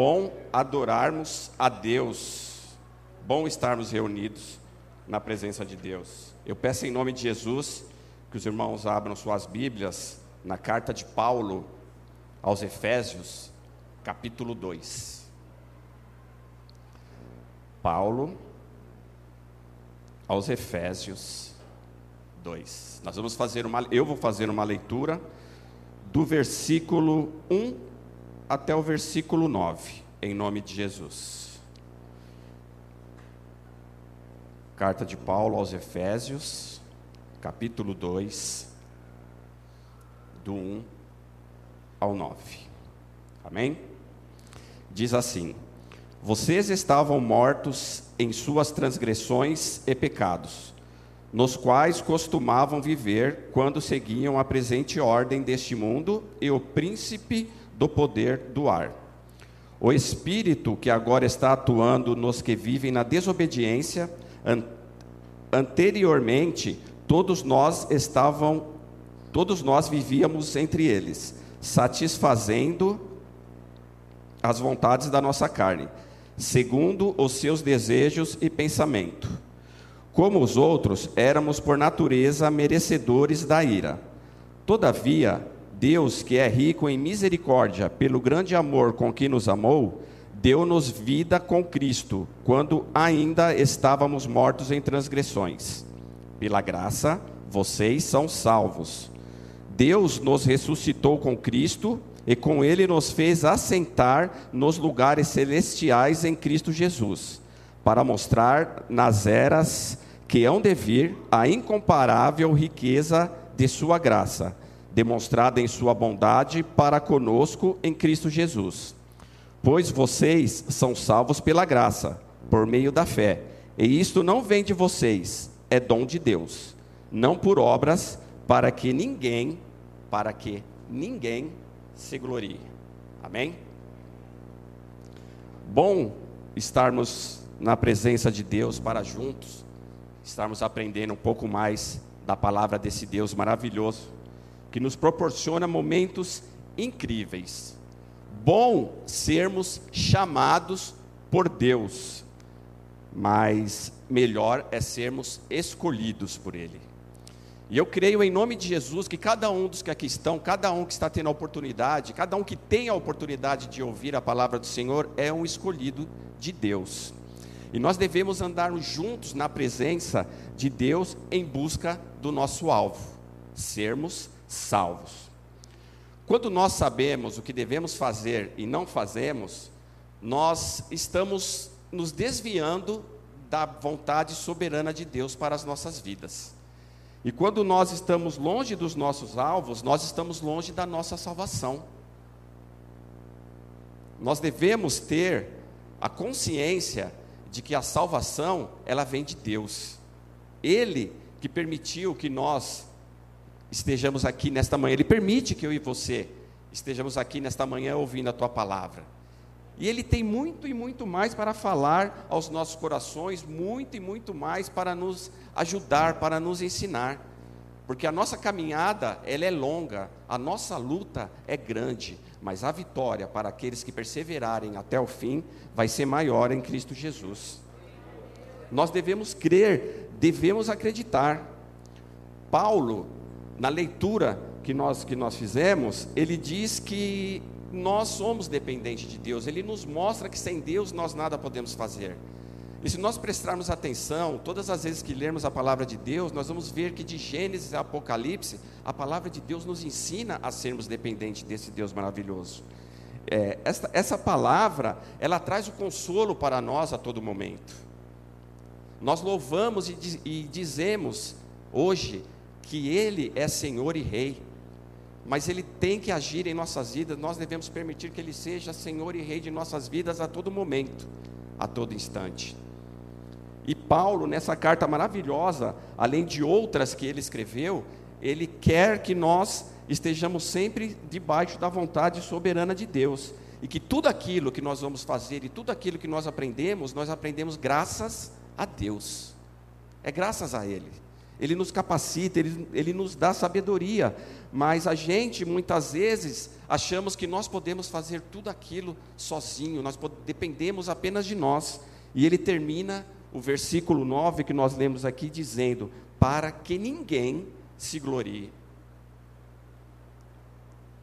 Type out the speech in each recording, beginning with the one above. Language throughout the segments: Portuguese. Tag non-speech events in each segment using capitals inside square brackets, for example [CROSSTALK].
bom adorarmos a Deus, bom estarmos reunidos na presença de Deus. Eu peço em nome de Jesus que os irmãos abram suas Bíblias na carta de Paulo aos Efésios, capítulo 2. Paulo aos Efésios 2. Nós vamos fazer uma eu vou fazer uma leitura do versículo 1 até o versículo 9, em nome de Jesus. Carta de Paulo aos Efésios, capítulo 2, do 1 ao 9. Amém? Diz assim: Vocês estavam mortos em suas transgressões e pecados, nos quais costumavam viver quando seguiam a presente ordem deste mundo e o príncipe do poder do ar. O espírito que agora está atuando nos que vivem na desobediência, an anteriormente todos nós estavam todos nós vivíamos entre eles, satisfazendo as vontades da nossa carne, segundo os seus desejos e pensamento. Como os outros, éramos por natureza merecedores da ira. Todavia, Deus, que é rico em misericórdia, pelo grande amor com que nos amou, deu-nos vida com Cristo, quando ainda estávamos mortos em transgressões. Pela graça, vocês são salvos. Deus nos ressuscitou com Cristo e com Ele nos fez assentar nos lugares celestiais em Cristo Jesus, para mostrar nas eras que hão de vir a incomparável riqueza de Sua graça, demonstrada em Sua bondade para conosco em Cristo Jesus. Pois vocês são salvos pela graça, por meio da fé, e isto não vem de vocês, é dom de Deus, não por obras, para que ninguém, para que ninguém se glorie. Amém? Bom estarmos na presença de Deus para juntos estarmos aprendendo um pouco mais da palavra desse Deus maravilhoso, que nos proporciona momentos incríveis. Bom sermos chamados por Deus, mas melhor é sermos escolhidos por Ele. E eu creio em nome de Jesus que cada um dos que aqui estão, cada um que está tendo a oportunidade, cada um que tem a oportunidade de ouvir a palavra do Senhor, é um escolhido de Deus. E nós devemos andar juntos na presença de Deus em busca do nosso alvo, sermos salvos. Quando nós sabemos o que devemos fazer e não fazemos, nós estamos nos desviando da vontade soberana de Deus para as nossas vidas. E quando nós estamos longe dos nossos alvos, nós estamos longe da nossa salvação. Nós devemos ter a consciência de que a salvação, ela vem de Deus. Ele que permitiu que nós estejamos aqui nesta manhã, ele permite que eu e você estejamos aqui nesta manhã ouvindo a tua palavra. E ele tem muito e muito mais para falar aos nossos corações, muito e muito mais para nos ajudar, para nos ensinar. Porque a nossa caminhada, ela é longa, a nossa luta é grande, mas a vitória para aqueles que perseverarem até o fim vai ser maior em Cristo Jesus. Nós devemos crer, devemos acreditar. Paulo, na leitura que nós, que nós fizemos, ele diz que nós somos dependentes de Deus, ele nos mostra que sem Deus nós nada podemos fazer. E se nós prestarmos atenção, todas as vezes que lermos a palavra de Deus, nós vamos ver que de Gênesis a Apocalipse, a palavra de Deus nos ensina a sermos dependentes desse Deus maravilhoso. É, essa, essa palavra, ela traz o consolo para nós a todo momento. Nós louvamos e, e dizemos hoje que Ele é Senhor e Rei, mas Ele tem que agir em nossas vidas, nós devemos permitir que Ele seja Senhor e Rei de nossas vidas a todo momento, a todo instante. E Paulo, nessa carta maravilhosa, além de outras que ele escreveu, ele quer que nós estejamos sempre debaixo da vontade soberana de Deus. E que tudo aquilo que nós vamos fazer e tudo aquilo que nós aprendemos, nós aprendemos graças a Deus. É graças a Ele. Ele nos capacita, ele, ele nos dá sabedoria, mas a gente muitas vezes achamos que nós podemos fazer tudo aquilo sozinho, nós dependemos apenas de nós. E ele termina o versículo 9 que nós lemos aqui dizendo: Para que ninguém se glorie.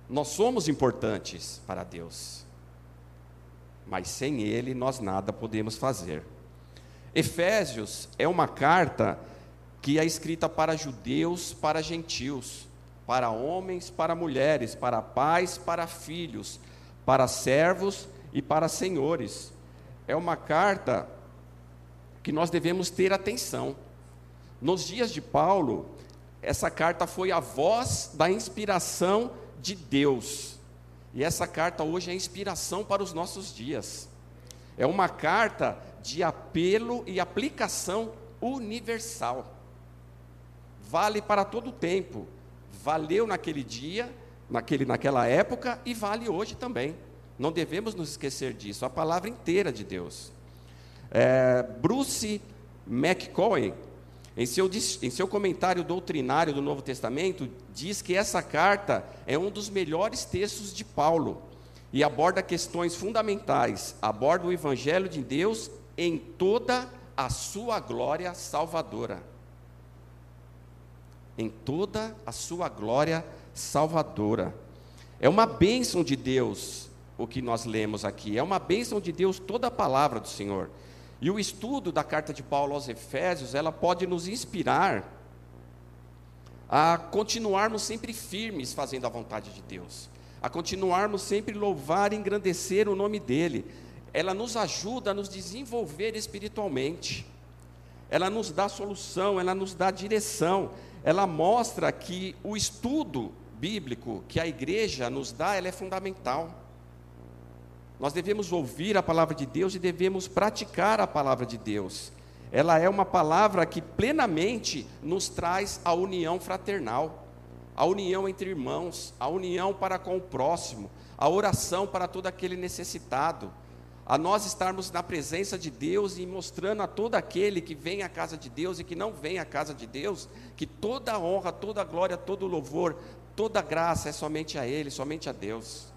Nós somos importantes para Deus, mas sem Ele nós nada podemos fazer. Efésios é uma carta que é escrita para judeus, para gentios, para homens, para mulheres, para pais, para filhos, para servos e para senhores. É uma carta que nós devemos ter atenção. Nos dias de Paulo, essa carta foi a voz da inspiração de Deus. E essa carta hoje é inspiração para os nossos dias. É uma carta de apelo e aplicação universal. Vale para todo o tempo. Valeu naquele dia, naquele, naquela época e vale hoje também. Não devemos nos esquecer disso. A palavra inteira de Deus. É, Bruce McCoy, em seu, em seu comentário doutrinário do Novo Testamento, diz que essa carta é um dos melhores textos de Paulo e aborda questões fundamentais, aborda o Evangelho de Deus em toda a sua glória salvadora. Em toda a sua glória salvadora. É uma bênção de Deus o que nós lemos aqui, é uma bênção de Deus toda a palavra do Senhor. E o estudo da carta de Paulo aos Efésios, ela pode nos inspirar a continuarmos sempre firmes fazendo a vontade de Deus, a continuarmos sempre louvar e engrandecer o nome dEle. Ela nos ajuda a nos desenvolver espiritualmente, ela nos dá solução, ela nos dá direção, ela mostra que o estudo bíblico que a igreja nos dá, ela é fundamental. Nós devemos ouvir a palavra de Deus e devemos praticar a palavra de Deus. Ela é uma palavra que plenamente nos traz a união fraternal, a união entre irmãos, a união para com o próximo, a oração para todo aquele necessitado, a nós estarmos na presença de Deus e mostrando a todo aquele que vem à casa de Deus e que não vem à casa de Deus, que toda a honra, toda a glória, todo o louvor, toda a graça é somente a Ele, somente a Deus.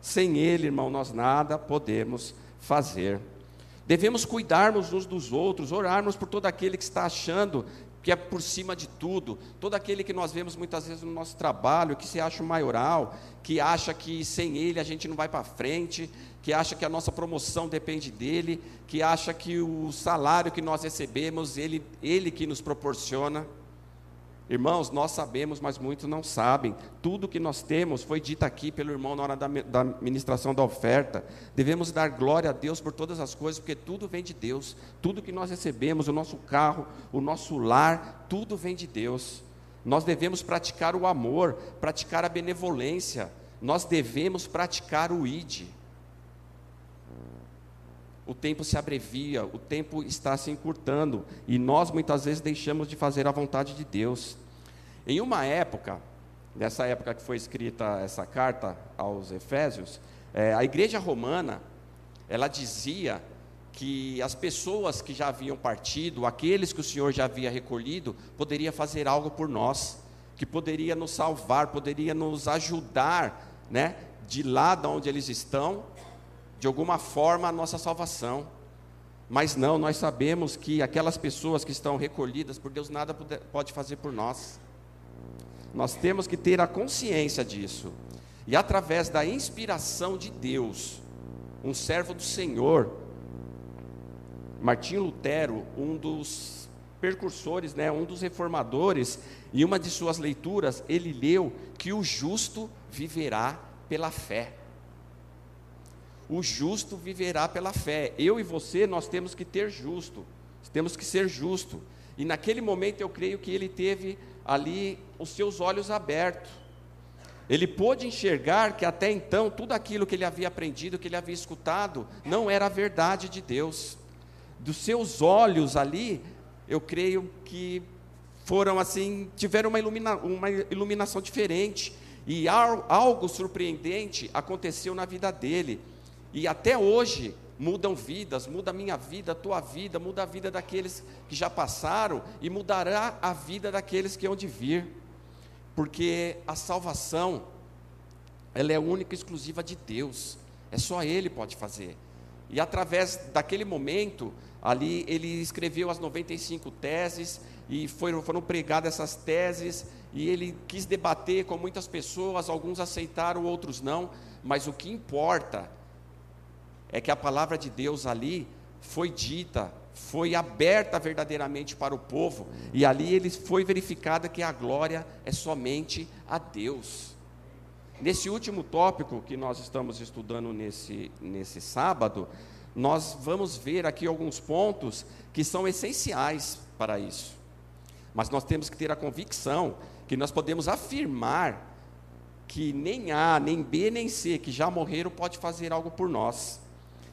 Sem Ele, irmão, nós nada podemos fazer. Devemos cuidarmos uns dos outros, orarmos por todo aquele que está achando que é por cima de tudo, todo aquele que nós vemos muitas vezes no nosso trabalho, que se acha maioral, que acha que sem ele a gente não vai para frente, que acha que a nossa promoção depende dele, que acha que o salário que nós recebemos, ele, ele que nos proporciona. Irmãos, nós sabemos, mas muitos não sabem. Tudo que nós temos foi dito aqui pelo irmão na hora da, da da oferta. Devemos dar glória a Deus por todas as coisas, porque tudo vem de Deus. Tudo que nós recebemos, o nosso carro, o nosso lar, tudo vem de Deus. Nós devemos praticar o amor, praticar a benevolência. Nós devemos praticar o ID. O tempo se abrevia, o tempo está se encurtando, e nós muitas vezes deixamos de fazer a vontade de Deus. Em uma época, nessa época que foi escrita essa carta aos Efésios, é, a igreja romana, ela dizia que as pessoas que já haviam partido, aqueles que o Senhor já havia recolhido, poderia fazer algo por nós, que poderia nos salvar, poderia nos ajudar, né, de lá de onde eles estão, de alguma forma a nossa salvação. Mas não, nós sabemos que aquelas pessoas que estão recolhidas por Deus nada pode fazer por nós. Nós temos que ter a consciência disso. E através da inspiração de Deus, um servo do Senhor, Martinho Lutero, um dos percursores, né, um dos reformadores, em uma de suas leituras, ele leu que o justo viverá pela fé. O justo viverá pela fé. Eu e você, nós temos que ter justo, temos que ser justo. E naquele momento eu creio que ele teve ali os seus olhos abertos. Ele pôde enxergar que até então tudo aquilo que ele havia aprendido, que ele havia escutado, não era a verdade de Deus. Dos seus olhos ali, eu creio que foram assim, tiveram uma, ilumina, uma iluminação diferente. E algo surpreendente aconteceu na vida dele. E até hoje, mudam vidas, muda a minha vida, a tua vida, muda a vida daqueles que já passaram e mudará a vida daqueles que hão de vir. Porque a salvação, ela é única e exclusiva de Deus. É só Ele pode fazer. E através daquele momento, ali ele escreveu as 95 teses e foram, foram pregadas essas teses e ele quis debater com muitas pessoas, alguns aceitaram, outros não, mas o que importa é que a palavra de Deus ali foi dita, foi aberta verdadeiramente para o povo, e ali ele foi verificada que a glória é somente a Deus. Nesse último tópico que nós estamos estudando nesse, nesse sábado, nós vamos ver aqui alguns pontos que são essenciais para isso. Mas nós temos que ter a convicção que nós podemos afirmar que nem A, nem B, nem C, que já morreram, pode fazer algo por nós.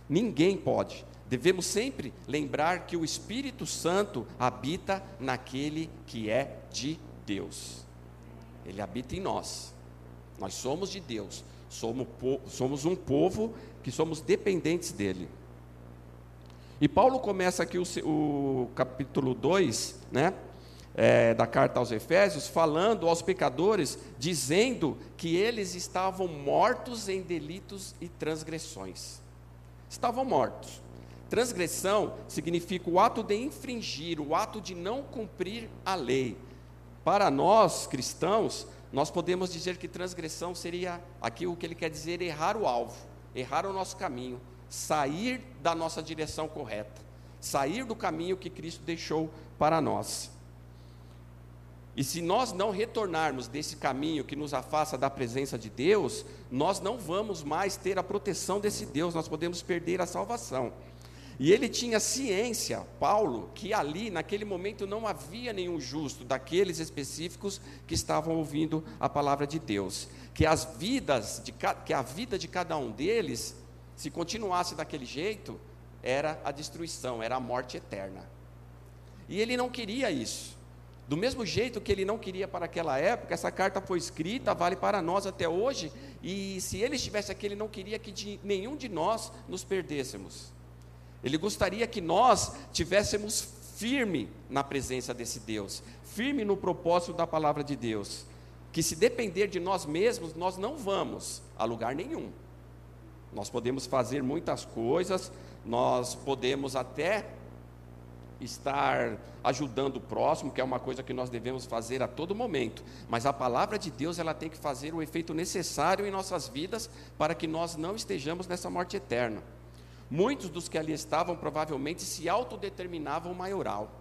Ninguém pode. Devemos sempre lembrar que o Espírito Santo habita naquele que é de Deus. Ele habita em nós. Nós somos de Deus. Somos, um povo que somos dependentes dele. E Paulo começa aqui o, o capítulo 2, né? É, da carta aos Efésios, falando aos pecadores, dizendo que eles estavam mortos em delitos e transgressões. Estavam mortos. Transgressão significa o ato de infringir, o ato de não cumprir a lei. Para nós cristãos, nós podemos dizer que transgressão seria aqui o que ele quer dizer errar o alvo, errar o nosso caminho, sair da nossa direção correta, sair do caminho que Cristo deixou para nós. E se nós não retornarmos desse caminho que nos afasta da presença de Deus, nós não vamos mais ter a proteção desse Deus, nós podemos perder a salvação. E ele tinha ciência, Paulo, que ali, naquele momento, não havia nenhum justo daqueles específicos que estavam ouvindo a palavra de Deus. Que as vidas, de, que a vida de cada um deles se continuasse daquele jeito, era a destruição, era a morte eterna. E ele não queria isso. Do mesmo jeito que ele não queria para aquela época, essa carta foi escrita, vale para nós até hoje, e se ele estivesse aqui, ele não queria que de nenhum de nós nos perdêssemos. Ele gostaria que nós tivéssemos firme na presença desse Deus, firme no propósito da palavra de Deus, que se depender de nós mesmos, nós não vamos a lugar nenhum. Nós podemos fazer muitas coisas, nós podemos até estar ajudando o próximo, que é uma coisa que nós devemos fazer a todo momento, mas a palavra de Deus ela tem que fazer o efeito necessário em nossas vidas para que nós não estejamos nessa morte eterna. Muitos dos que ali estavam provavelmente se autodeterminavam maioral.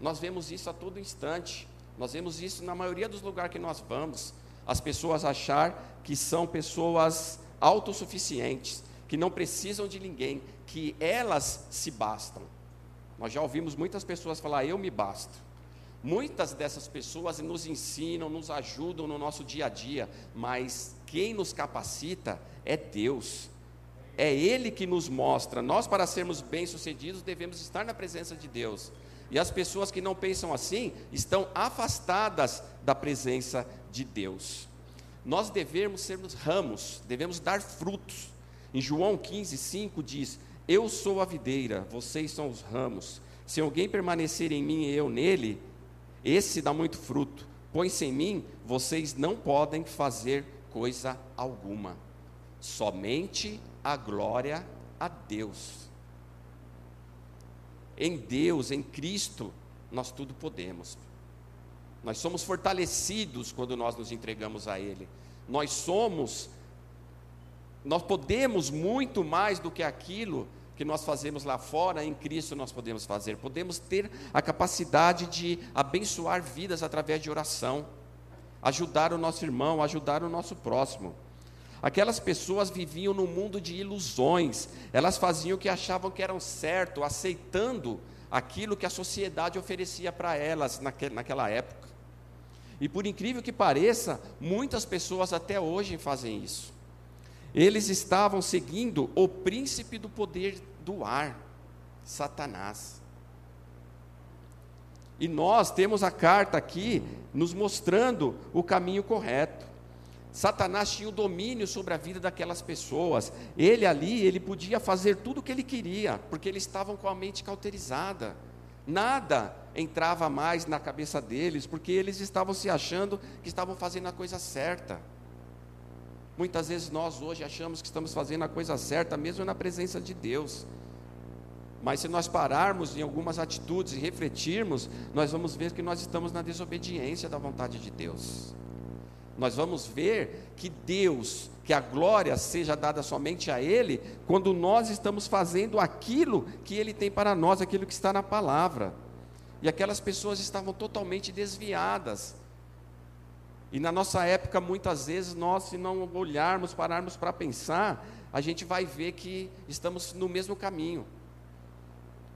Nós vemos isso a todo instante. Nós vemos isso na maioria dos lugares que nós vamos. As pessoas achar que são pessoas autossuficientes, que não precisam de ninguém, que elas se bastam. Nós já ouvimos muitas pessoas falar, eu me basto. Muitas dessas pessoas nos ensinam, nos ajudam no nosso dia a dia, mas quem nos capacita é Deus. É Ele que nos mostra. Nós, para sermos bem-sucedidos, devemos estar na presença de Deus. E as pessoas que não pensam assim estão afastadas da presença de Deus nós devemos sermos ramos, devemos dar frutos. Em João 15, 5 diz: Eu sou a videira, vocês são os ramos. Se alguém permanecer em mim e eu nele, esse dá muito fruto. Põe-se em mim, vocês não podem fazer coisa alguma. Somente a glória a Deus. Em Deus, em Cristo, nós tudo podemos. Nós somos fortalecidos quando nós nos entregamos a Ele. Nós somos, nós podemos muito mais do que aquilo que nós fazemos lá fora, em Cristo nós podemos fazer. Podemos ter a capacidade de abençoar vidas através de oração, ajudar o nosso irmão, ajudar o nosso próximo. Aquelas pessoas viviam num mundo de ilusões, elas faziam o que achavam que eram certo, aceitando aquilo que a sociedade oferecia para elas naquela época. E por incrível que pareça, muitas pessoas até hoje fazem isso. Eles estavam seguindo o príncipe do poder do ar, Satanás. E nós temos a carta aqui nos mostrando o caminho correto. Satanás tinha o domínio sobre a vida daquelas pessoas. Ele ali, ele podia fazer tudo o que ele queria, porque eles estavam com a mente cauterizada. Nada entrava mais na cabeça deles, porque eles estavam se achando que estavam fazendo a coisa certa. Muitas vezes nós hoje achamos que estamos fazendo a coisa certa, mesmo na presença de Deus. Mas se nós pararmos em algumas atitudes e refletirmos, nós vamos ver que nós estamos na desobediência da vontade de Deus. Nós vamos ver que Deus, que a glória seja dada somente a Ele, quando nós estamos fazendo aquilo que Ele tem para nós, aquilo que está na palavra. E aquelas pessoas estavam totalmente desviadas. E na nossa época, muitas vezes, nós, se não olharmos, pararmos para pensar, a gente vai ver que estamos no mesmo caminho.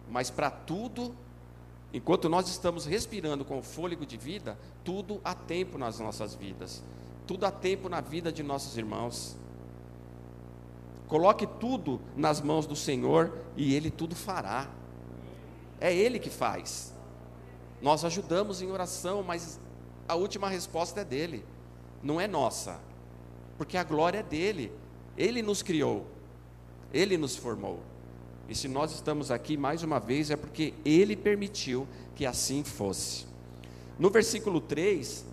Mas para tudo, enquanto nós estamos respirando com o fôlego de vida, tudo há tempo nas nossas vidas. Tudo há tempo na vida de nossos irmãos. Coloque tudo nas mãos do Senhor e Ele tudo fará. É Ele que faz. Nós ajudamos em oração, mas a última resposta é dele, não é nossa, porque a glória é dele. Ele nos criou, ele nos formou. E se nós estamos aqui mais uma vez é porque ele permitiu que assim fosse. No versículo 3,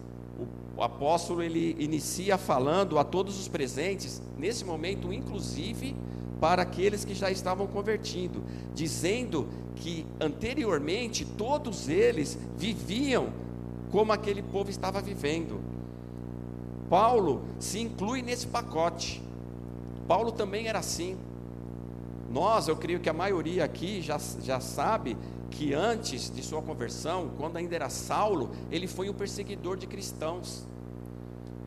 o apóstolo ele inicia falando a todos os presentes, nesse momento, inclusive para aqueles que já estavam convertindo, dizendo que anteriormente todos eles viviam como aquele povo estava vivendo. Paulo se inclui nesse pacote. Paulo também era assim. Nós, eu creio que a maioria aqui já, já sabe que antes de sua conversão, quando ainda era Saulo, ele foi um perseguidor de cristãos.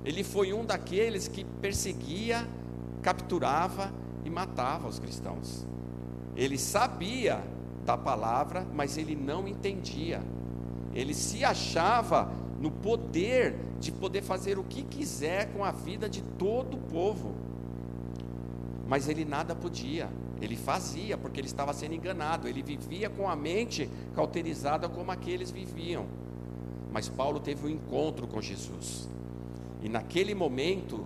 Ele foi um daqueles que perseguia, capturava e matava os cristãos. Ele sabia da palavra, mas ele não entendia. Ele se achava no poder de poder fazer o que quiser com a vida de todo o povo. Mas ele nada podia. Ele fazia porque ele estava sendo enganado, ele vivia com a mente cauterizada como aqueles viviam. Mas Paulo teve um encontro com Jesus. E naquele momento,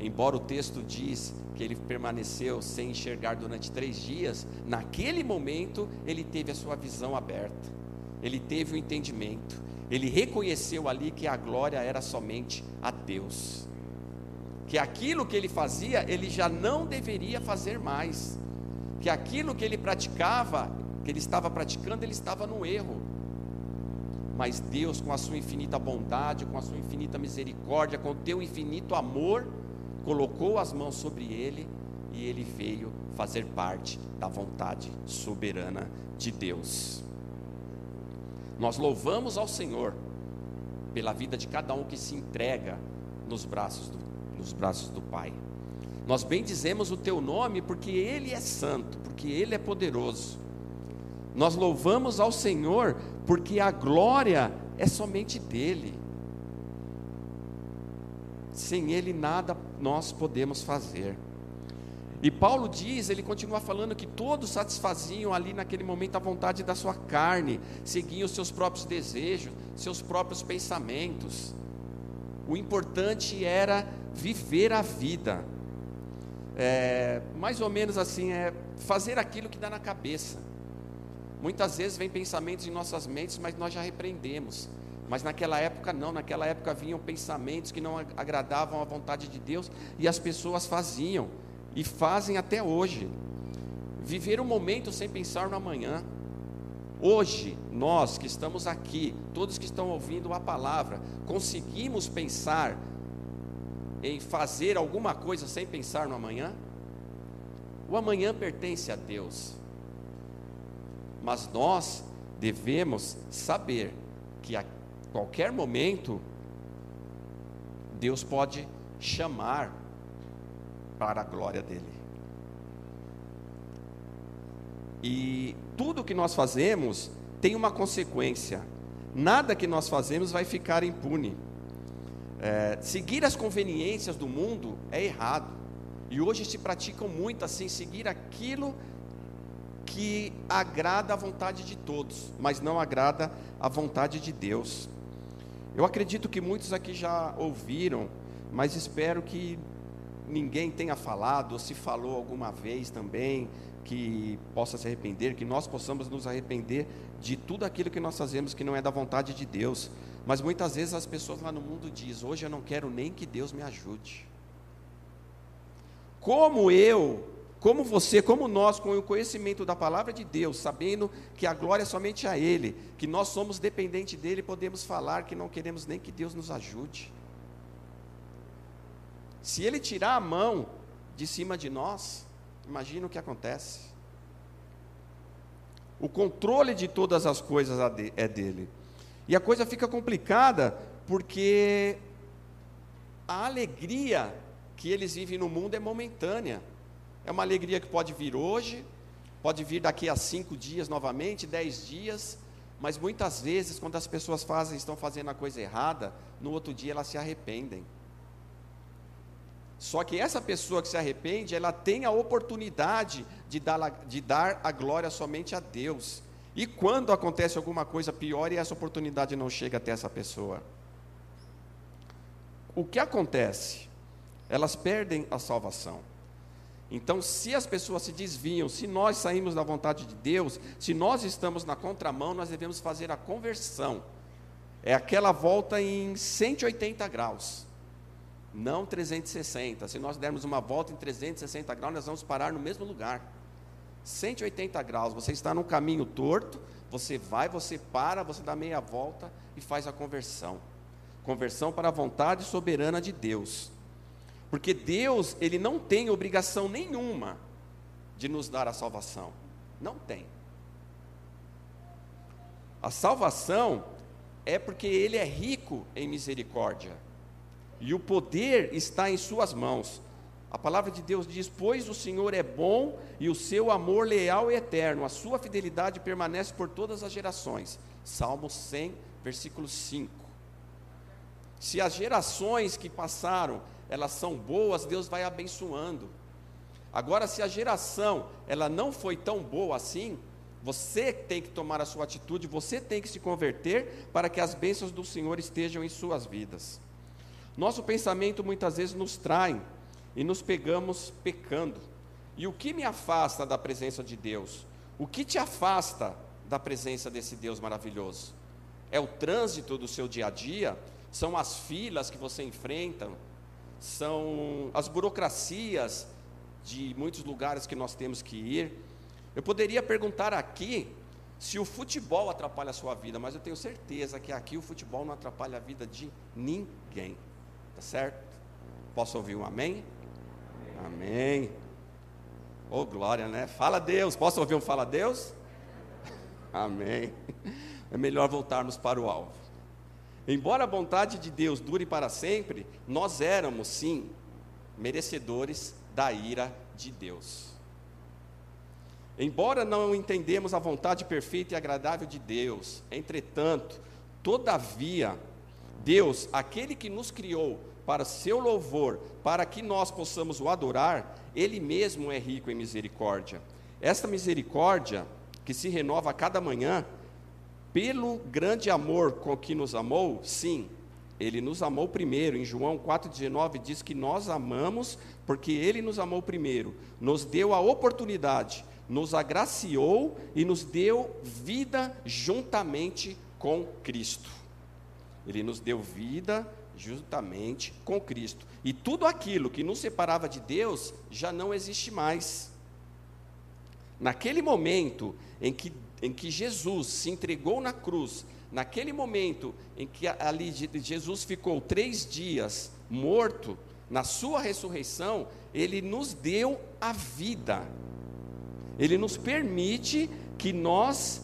embora o texto diz que ele permaneceu sem enxergar durante três dias, naquele momento ele teve a sua visão aberta, ele teve o entendimento, ele reconheceu ali que a glória era somente a Deus que aquilo que ele fazia, ele já não deveria fazer mais, que aquilo que ele praticava, que ele estava praticando, ele estava no erro. Mas Deus, com a sua infinita bondade, com a sua infinita misericórdia, com o teu infinito amor, colocou as mãos sobre ele e ele veio fazer parte da vontade soberana de Deus. Nós louvamos ao Senhor pela vida de cada um que se entrega nos braços do nos braços do Pai. Nós bendizemos o teu nome porque Ele é santo, porque Ele é poderoso. Nós louvamos ao Senhor porque a glória é somente dEle. Sem Ele nada nós podemos fazer. E Paulo diz, ele continua falando que todos satisfaziam ali naquele momento a vontade da sua carne, seguiam os seus próprios desejos, seus próprios pensamentos. O importante era viver a vida. É, mais ou menos assim, é fazer aquilo que dá na cabeça. Muitas vezes vem pensamentos em nossas mentes, mas nós já repreendemos. Mas naquela época não, naquela época vinham pensamentos que não agradavam à vontade de Deus e as pessoas faziam e fazem até hoje. Viver o momento sem pensar no amanhã. Hoje, nós que estamos aqui, todos que estão ouvindo a palavra, conseguimos pensar em fazer alguma coisa sem pensar no amanhã? O amanhã pertence a Deus. Mas nós devemos saber que a qualquer momento Deus pode chamar para a glória dele. E tudo que nós fazemos tem uma consequência. Nada que nós fazemos vai ficar impune. É, seguir as conveniências do mundo é errado. E hoje se praticam muito assim, seguir aquilo que agrada a vontade de todos, mas não agrada a vontade de Deus. Eu acredito que muitos aqui já ouviram, mas espero que ninguém tenha falado, ou se falou alguma vez também, que possa se arrepender, que nós possamos nos arrepender de tudo aquilo que nós fazemos que não é da vontade de Deus. Mas muitas vezes as pessoas lá no mundo dizem: hoje eu não quero nem que Deus me ajude. Como eu, como você, como nós, com o conhecimento da palavra de Deus, sabendo que a glória é somente a Ele, que nós somos dependentes dEle, podemos falar que não queremos nem que Deus nos ajude. Se Ele tirar a mão de cima de nós, imagina o que acontece. O controle de todas as coisas é dele. E a coisa fica complicada porque a alegria que eles vivem no mundo é momentânea. É uma alegria que pode vir hoje, pode vir daqui a cinco dias novamente, dez dias, mas muitas vezes, quando as pessoas fazem, estão fazendo a coisa errada, no outro dia elas se arrependem. Só que essa pessoa que se arrepende, ela tem a oportunidade de dar, de dar a glória somente a Deus. E quando acontece alguma coisa pior e essa oportunidade não chega até essa pessoa? O que acontece? Elas perdem a salvação. Então, se as pessoas se desviam, se nós saímos da vontade de Deus, se nós estamos na contramão, nós devemos fazer a conversão. É aquela volta em 180 graus, não 360. Se nós dermos uma volta em 360 graus, nós vamos parar no mesmo lugar. 180 graus, você está num caminho torto, você vai, você para, você dá meia volta e faz a conversão. Conversão para a vontade soberana de Deus. Porque Deus, ele não tem obrigação nenhuma de nos dar a salvação. Não tem. A salvação é porque ele é rico em misericórdia. E o poder está em suas mãos. A palavra de Deus diz: Pois o Senhor é bom e o seu amor leal e eterno, a sua fidelidade permanece por todas as gerações. Salmo 100, versículo 5. Se as gerações que passaram, elas são boas, Deus vai abençoando. Agora, se a geração ela não foi tão boa assim, você tem que tomar a sua atitude, você tem que se converter para que as bênçãos do Senhor estejam em suas vidas. Nosso pensamento muitas vezes nos trai e nos pegamos pecando. E o que me afasta da presença de Deus? O que te afasta da presença desse Deus maravilhoso? É o trânsito do seu dia a dia? São as filas que você enfrenta? São as burocracias de muitos lugares que nós temos que ir? Eu poderia perguntar aqui se o futebol atrapalha a sua vida, mas eu tenho certeza que aqui o futebol não atrapalha a vida de ninguém. Tá certo? Posso ouvir um amém? Amém. Oh, glória, né? Fala Deus. Posso ouvir um fala Deus? [LAUGHS] Amém. É melhor voltarmos para o alvo. Embora a vontade de Deus dure para sempre, nós éramos, sim, merecedores da ira de Deus. Embora não entendemos a vontade perfeita e agradável de Deus, entretanto, todavia, Deus, aquele que nos criou para seu louvor, para que nós possamos o adorar, ele mesmo é rico em misericórdia. Esta misericórdia, que se renova a cada manhã, pelo grande amor com que nos amou, sim, ele nos amou primeiro. Em João 4,19 diz que nós amamos porque ele nos amou primeiro, nos deu a oportunidade, nos agraciou e nos deu vida juntamente com Cristo. Ele nos deu vida juntamente com Cristo. E tudo aquilo que nos separava de Deus já não existe mais. Naquele momento em que, em que Jesus se entregou na cruz, naquele momento em que ali Jesus ficou três dias morto, na sua ressurreição, ele nos deu a vida. Ele nos permite que nós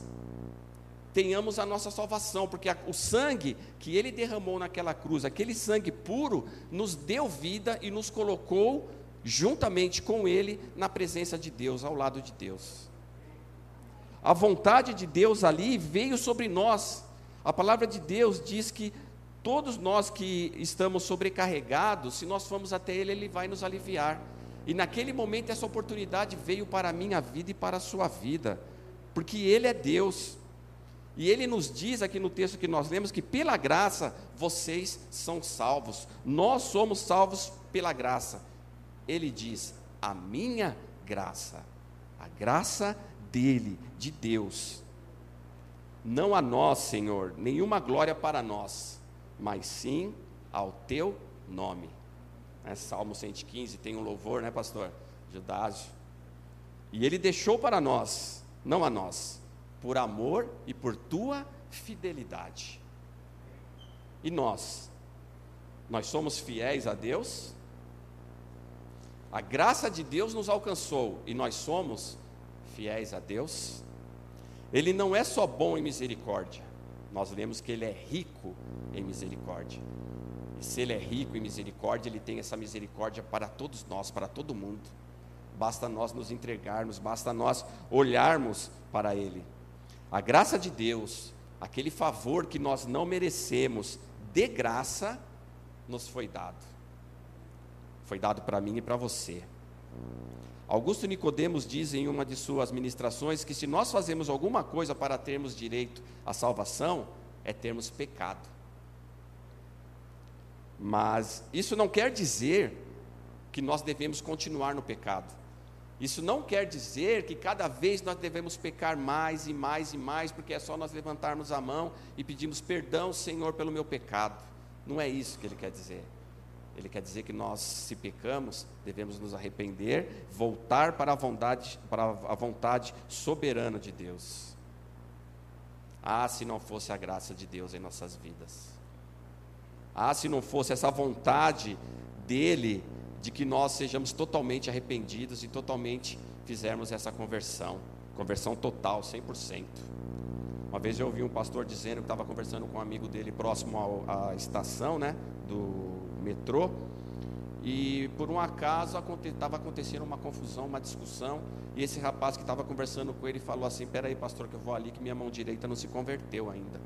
tenhamos a nossa salvação, porque a, o sangue que ele derramou naquela cruz, aquele sangue puro, nos deu vida e nos colocou juntamente com ele na presença de Deus, ao lado de Deus. A vontade de Deus ali veio sobre nós. A palavra de Deus diz que todos nós que estamos sobrecarregados, se nós formos até Ele, Ele vai nos aliviar. E naquele momento essa oportunidade veio para a minha vida e para a sua vida, porque Ele é Deus. E ele nos diz aqui no texto que nós lemos que pela graça vocês são salvos. Nós somos salvos pela graça. Ele diz: a minha graça, a graça dele, de Deus. Não a nós, Senhor, nenhuma glória para nós, mas sim ao teu nome. É, Salmo 115 tem um louvor, né, pastor? Judásio. E ele deixou para nós, não a nós, por amor e por tua fidelidade. E nós? Nós somos fiéis a Deus? A graça de Deus nos alcançou e nós somos fiéis a Deus? Ele não é só bom em misericórdia, nós lemos que ele é rico em misericórdia. E se ele é rico em misericórdia, ele tem essa misericórdia para todos nós, para todo mundo. Basta nós nos entregarmos, basta nós olharmos para ele. A graça de Deus, aquele favor que nós não merecemos, de graça, nos foi dado. Foi dado para mim e para você. Augusto Nicodemos diz em uma de suas ministrações que se nós fazemos alguma coisa para termos direito à salvação, é termos pecado. Mas isso não quer dizer que nós devemos continuar no pecado. Isso não quer dizer que cada vez nós devemos pecar mais e mais e mais, porque é só nós levantarmos a mão e pedirmos perdão, Senhor, pelo meu pecado. Não é isso que ele quer dizer. Ele quer dizer que nós, se pecamos, devemos nos arrepender, voltar para a vontade, para a vontade soberana de Deus. Ah, se não fosse a graça de Deus em nossas vidas. Ah, se não fosse essa vontade dele de que nós sejamos totalmente arrependidos e totalmente fizermos essa conversão, conversão total, 100%. Uma vez eu ouvi um pastor dizendo que estava conversando com um amigo dele próximo ao, à estação, né, do metrô, e por um acaso estava acontecendo uma confusão, uma discussão, e esse rapaz que estava conversando com ele falou assim: Peraí, pastor, que eu vou ali, que minha mão direita não se converteu ainda.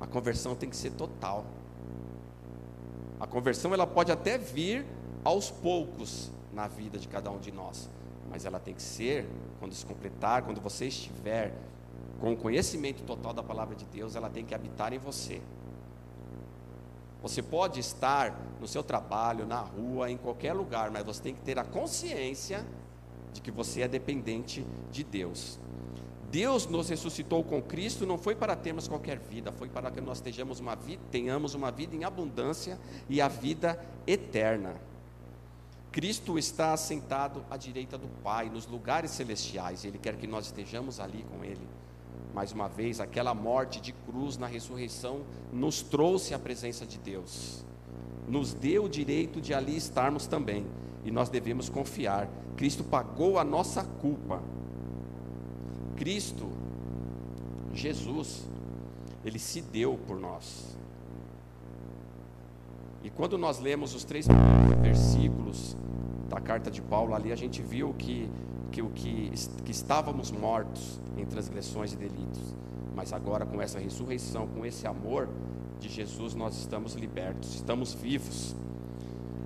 A conversão tem que ser total. A conversão ela pode até vir aos poucos na vida de cada um de nós, mas ela tem que ser quando se completar, quando você estiver com o conhecimento total da palavra de Deus, ela tem que habitar em você. Você pode estar no seu trabalho, na rua, em qualquer lugar, mas você tem que ter a consciência de que você é dependente de Deus. Deus nos ressuscitou com Cristo não foi para termos qualquer vida, foi para que nós tenhamos uma vida, tenhamos uma vida em abundância e a vida eterna. Cristo está assentado à direita do Pai, nos lugares celestiais, e Ele quer que nós estejamos ali com Ele. Mais uma vez, aquela morte de cruz na ressurreição nos trouxe a presença de Deus, nos deu o direito de ali estarmos também, e nós devemos confiar. Cristo pagou a nossa culpa Cristo, Jesus, ele se deu por nós. E quando nós lemos os três versículos da carta de Paulo, ali a gente viu que, que, que, que estávamos mortos em transgressões e delitos, mas agora com essa ressurreição, com esse amor de Jesus, nós estamos libertos, estamos vivos.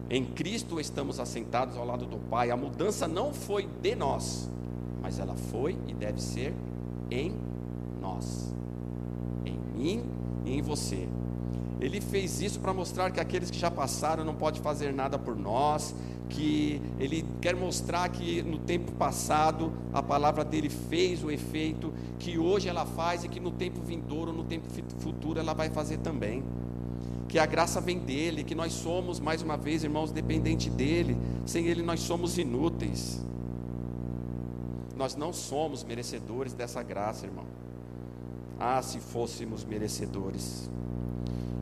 Em Cristo estamos assentados ao lado do Pai. A mudança não foi de nós, mas ela foi e deve ser em nós, em mim e em você. Ele fez isso para mostrar que aqueles que já passaram não podem fazer nada por nós, que ele quer mostrar que no tempo passado a palavra dele fez o efeito que hoje ela faz e que no tempo vindouro, no tempo futuro ela vai fazer também. Que a graça vem dele, que nós somos mais uma vez, irmãos, dependente dele. Sem ele nós somos inúteis. Nós não somos merecedores dessa graça, irmão. Ah, se fôssemos merecedores.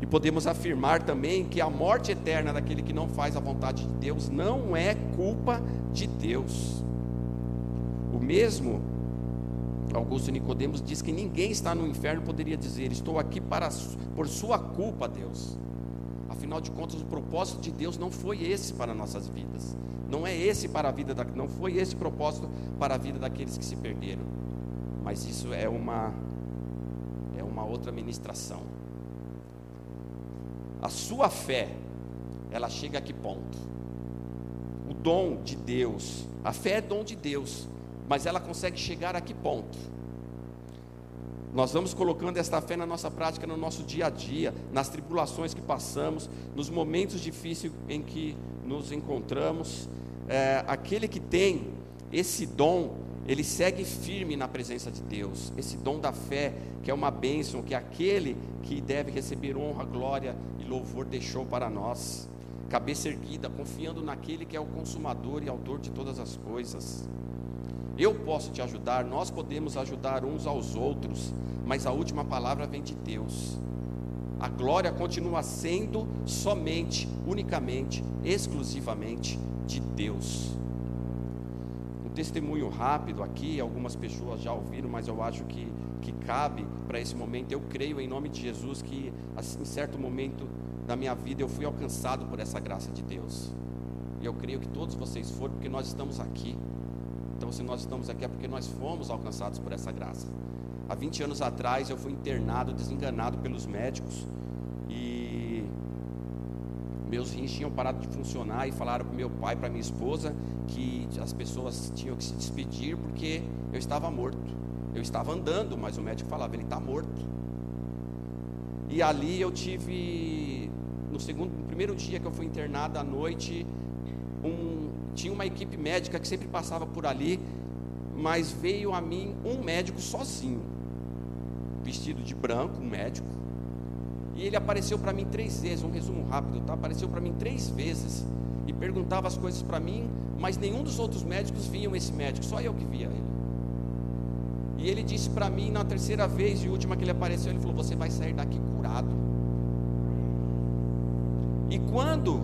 E podemos afirmar também que a morte eterna daquele que não faz a vontade de Deus não é culpa de Deus. O mesmo Augusto Nicodemos diz que ninguém está no inferno poderia dizer: "Estou aqui para por sua culpa, Deus". Afinal de contas, o propósito de Deus não foi esse para nossas vidas. Não é esse para a vida da, não foi esse propósito para a vida daqueles que se perderam. Mas isso é uma é uma outra ministração. A sua fé, ela chega a que ponto? O dom de Deus, a fé é dom de Deus, mas ela consegue chegar a que ponto? Nós vamos colocando esta fé na nossa prática, no nosso dia a dia, nas tribulações que passamos, nos momentos difíceis em que nos encontramos. É, aquele que tem esse dom, ele segue firme na presença de Deus. Esse dom da fé, que é uma bênção, que aquele que deve receber honra, glória e louvor deixou para nós. Cabeça erguida, confiando naquele que é o consumador e autor de todas as coisas. Eu posso te ajudar, nós podemos ajudar uns aos outros, mas a última palavra vem de Deus. A glória continua sendo somente, unicamente, exclusivamente de Deus. Um testemunho rápido aqui, algumas pessoas já ouviram, mas eu acho que, que cabe para esse momento. Eu creio em nome de Jesus que, assim, em certo momento da minha vida, eu fui alcançado por essa graça de Deus. E eu creio que todos vocês foram, porque nós estamos aqui. Então, se nós estamos aqui é porque nós fomos alcançados por essa graça. Há 20 anos atrás eu fui internado, desenganado pelos médicos meus rins tinham parado de funcionar e falaram para meu pai, para minha esposa, que as pessoas tinham que se despedir porque eu estava morto. Eu estava andando, mas o médico falava, ele está morto. E ali eu tive, no segundo, no primeiro dia que eu fui internado à noite, um, tinha uma equipe médica que sempre passava por ali, mas veio a mim um médico sozinho, vestido de branco, um médico, e ele apareceu para mim três vezes, um resumo rápido, tá? Apareceu para mim três vezes e perguntava as coisas para mim, mas nenhum dos outros médicos viam esse médico, só eu que via ele. E ele disse para mim na terceira vez e última que ele apareceu, ele falou: "Você vai sair daqui curado". E quando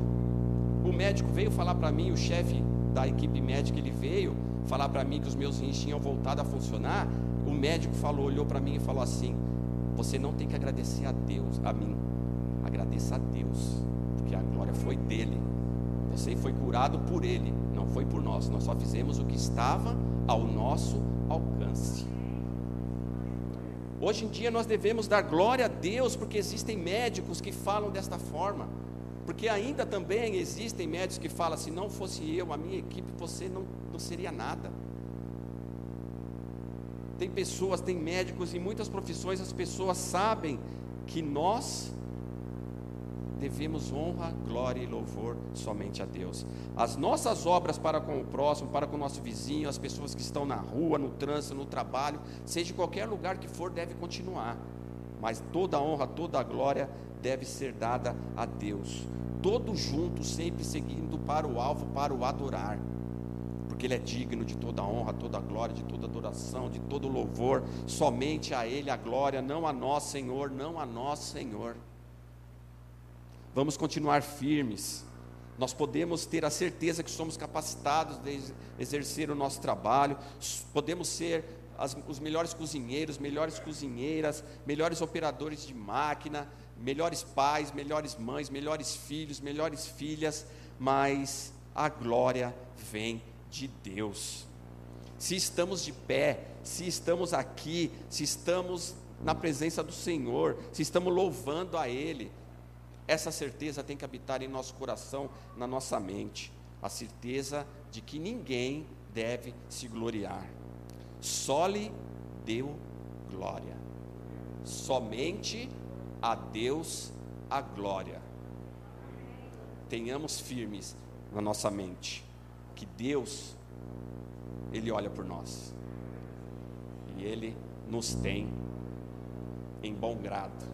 o médico veio falar para mim, o chefe da equipe médica, ele veio falar para mim que os meus rins tinham voltado a funcionar. O médico falou, olhou para mim e falou assim: Você não tem que agradecer a Deus, a mim, agradeça a Deus, porque a glória foi dele. Você foi curado por ele, não foi por nós. Nós só fizemos o que estava ao nosso alcance. Hoje em dia nós devemos dar glória a Deus, porque existem médicos que falam desta forma. Porque ainda também existem médicos que falam: se não fosse eu, a minha equipe, você não, não seria nada. Tem pessoas, tem médicos em muitas profissões, as pessoas sabem que nós devemos honra, glória e louvor somente a Deus. As nossas obras para com o próximo, para com o nosso vizinho, as pessoas que estão na rua, no trânsito, no trabalho, seja em qualquer lugar que for, deve continuar. Mas toda a honra, toda a glória deve ser dada a Deus. Todos juntos, sempre seguindo para o alvo, para o adorar. Porque Ele é digno de toda honra, toda glória, de toda adoração, de todo louvor. Somente a Ele a glória, não a nós, Senhor, não a nós, Senhor. Vamos continuar firmes. Nós podemos ter a certeza que somos capacitados de exercer o nosso trabalho, podemos ser as, os melhores cozinheiros, melhores cozinheiras, melhores operadores de máquina, melhores pais, melhores mães, melhores filhos, melhores filhas, mas a glória vem de Deus. Se estamos de pé, se estamos aqui, se estamos na presença do Senhor, se estamos louvando a Ele, essa certeza tem que habitar em nosso coração, na nossa mente, a certeza de que ninguém deve se gloriar. Só lhe deu glória. Somente a Deus a glória. Tenhamos firmes na nossa mente que Deus ele olha por nós. E ele nos tem em bom grado.